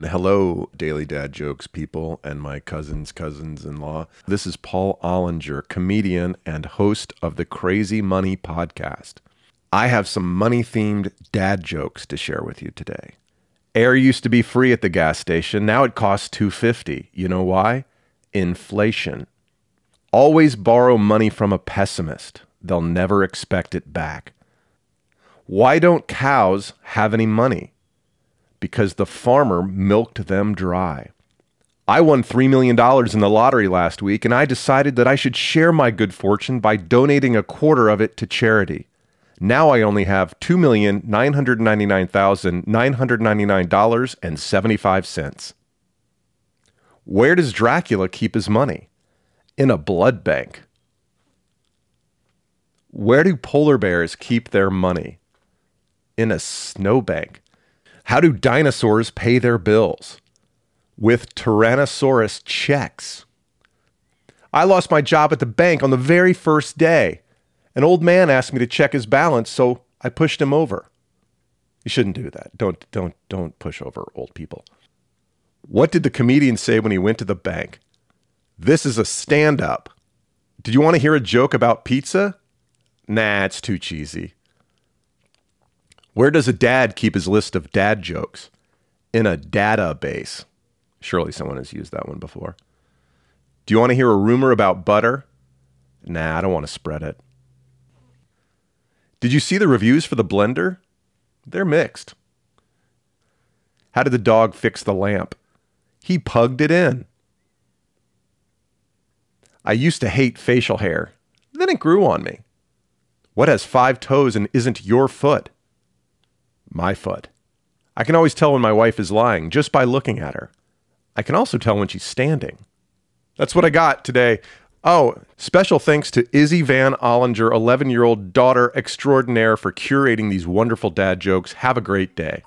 Hello, Daily Dad Jokes people and my cousins' cousins in law. This is Paul Ollinger, comedian and host of the Crazy Money podcast. I have some money themed dad jokes to share with you today. Air used to be free at the gas station. Now it costs 250. You know why? Inflation. Always borrow money from a pessimist. They'll never expect it back. Why don't cows have any money? Because the farmer milked them dry. I won $3 million in the lottery last week, and I decided that I should share my good fortune by donating a quarter of it to charity. Now I only have $2,999,999.75. Where does Dracula keep his money? In a blood bank. Where do polar bears keep their money? In a snowbank. How do dinosaurs pay their bills? With Tyrannosaurus checks. I lost my job at the bank on the very first day. An old man asked me to check his balance, so I pushed him over. You shouldn't do that. Don't don't don't push over old people. What did the comedian say when he went to the bank? This is a stand up. Did you want to hear a joke about pizza? Nah, it's too cheesy. Where does a dad keep his list of dad jokes? In a database. Surely someone has used that one before. Do you want to hear a rumor about butter? Nah, I don't want to spread it. Did you see the reviews for the blender? They're mixed. How did the dog fix the lamp? He pugged it in. I used to hate facial hair. Then it grew on me. What has five toes and isn't your foot? My foot. I can always tell when my wife is lying just by looking at her. I can also tell when she's standing. That's what I got today. Oh, special thanks to Izzy Van Ollinger, 11 year old daughter extraordinaire, for curating these wonderful dad jokes. Have a great day.